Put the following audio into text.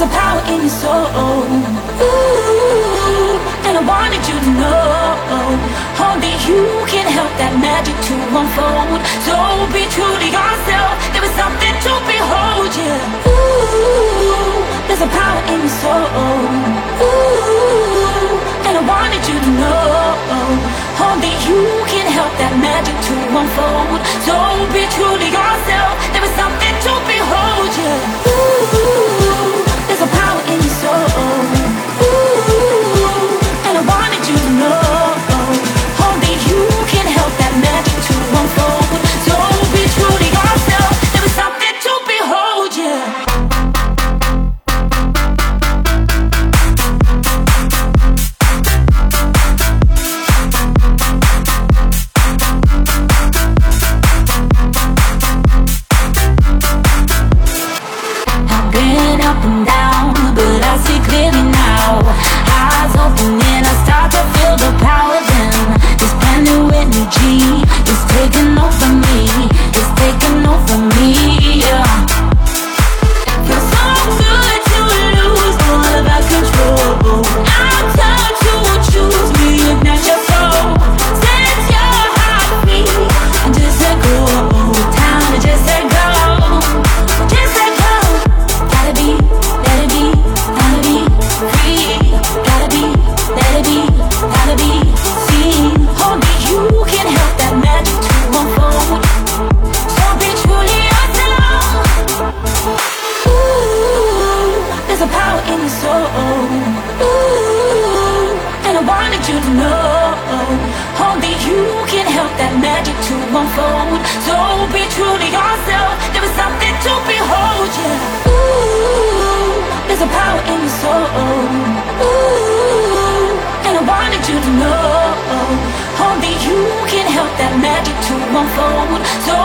There's a power in your soul. Ooh, and I wanted you to know. Only you can help that magic to unfold. So be true to yourself. There is something to behold, yeah. Ooh, there's a power in your soul. Ooh, and I wanted you to know. Oh. Only you can help that magic to unfold. So be true to yourself. There is something Ooh, and I wanted you to know. Only you can help that magic to unfold. So be true to yourself. There is something to behold, yeah. Ooh, there's a power in your soul. Ooh, and I wanted you to know. Only you can help that magic to unfold. So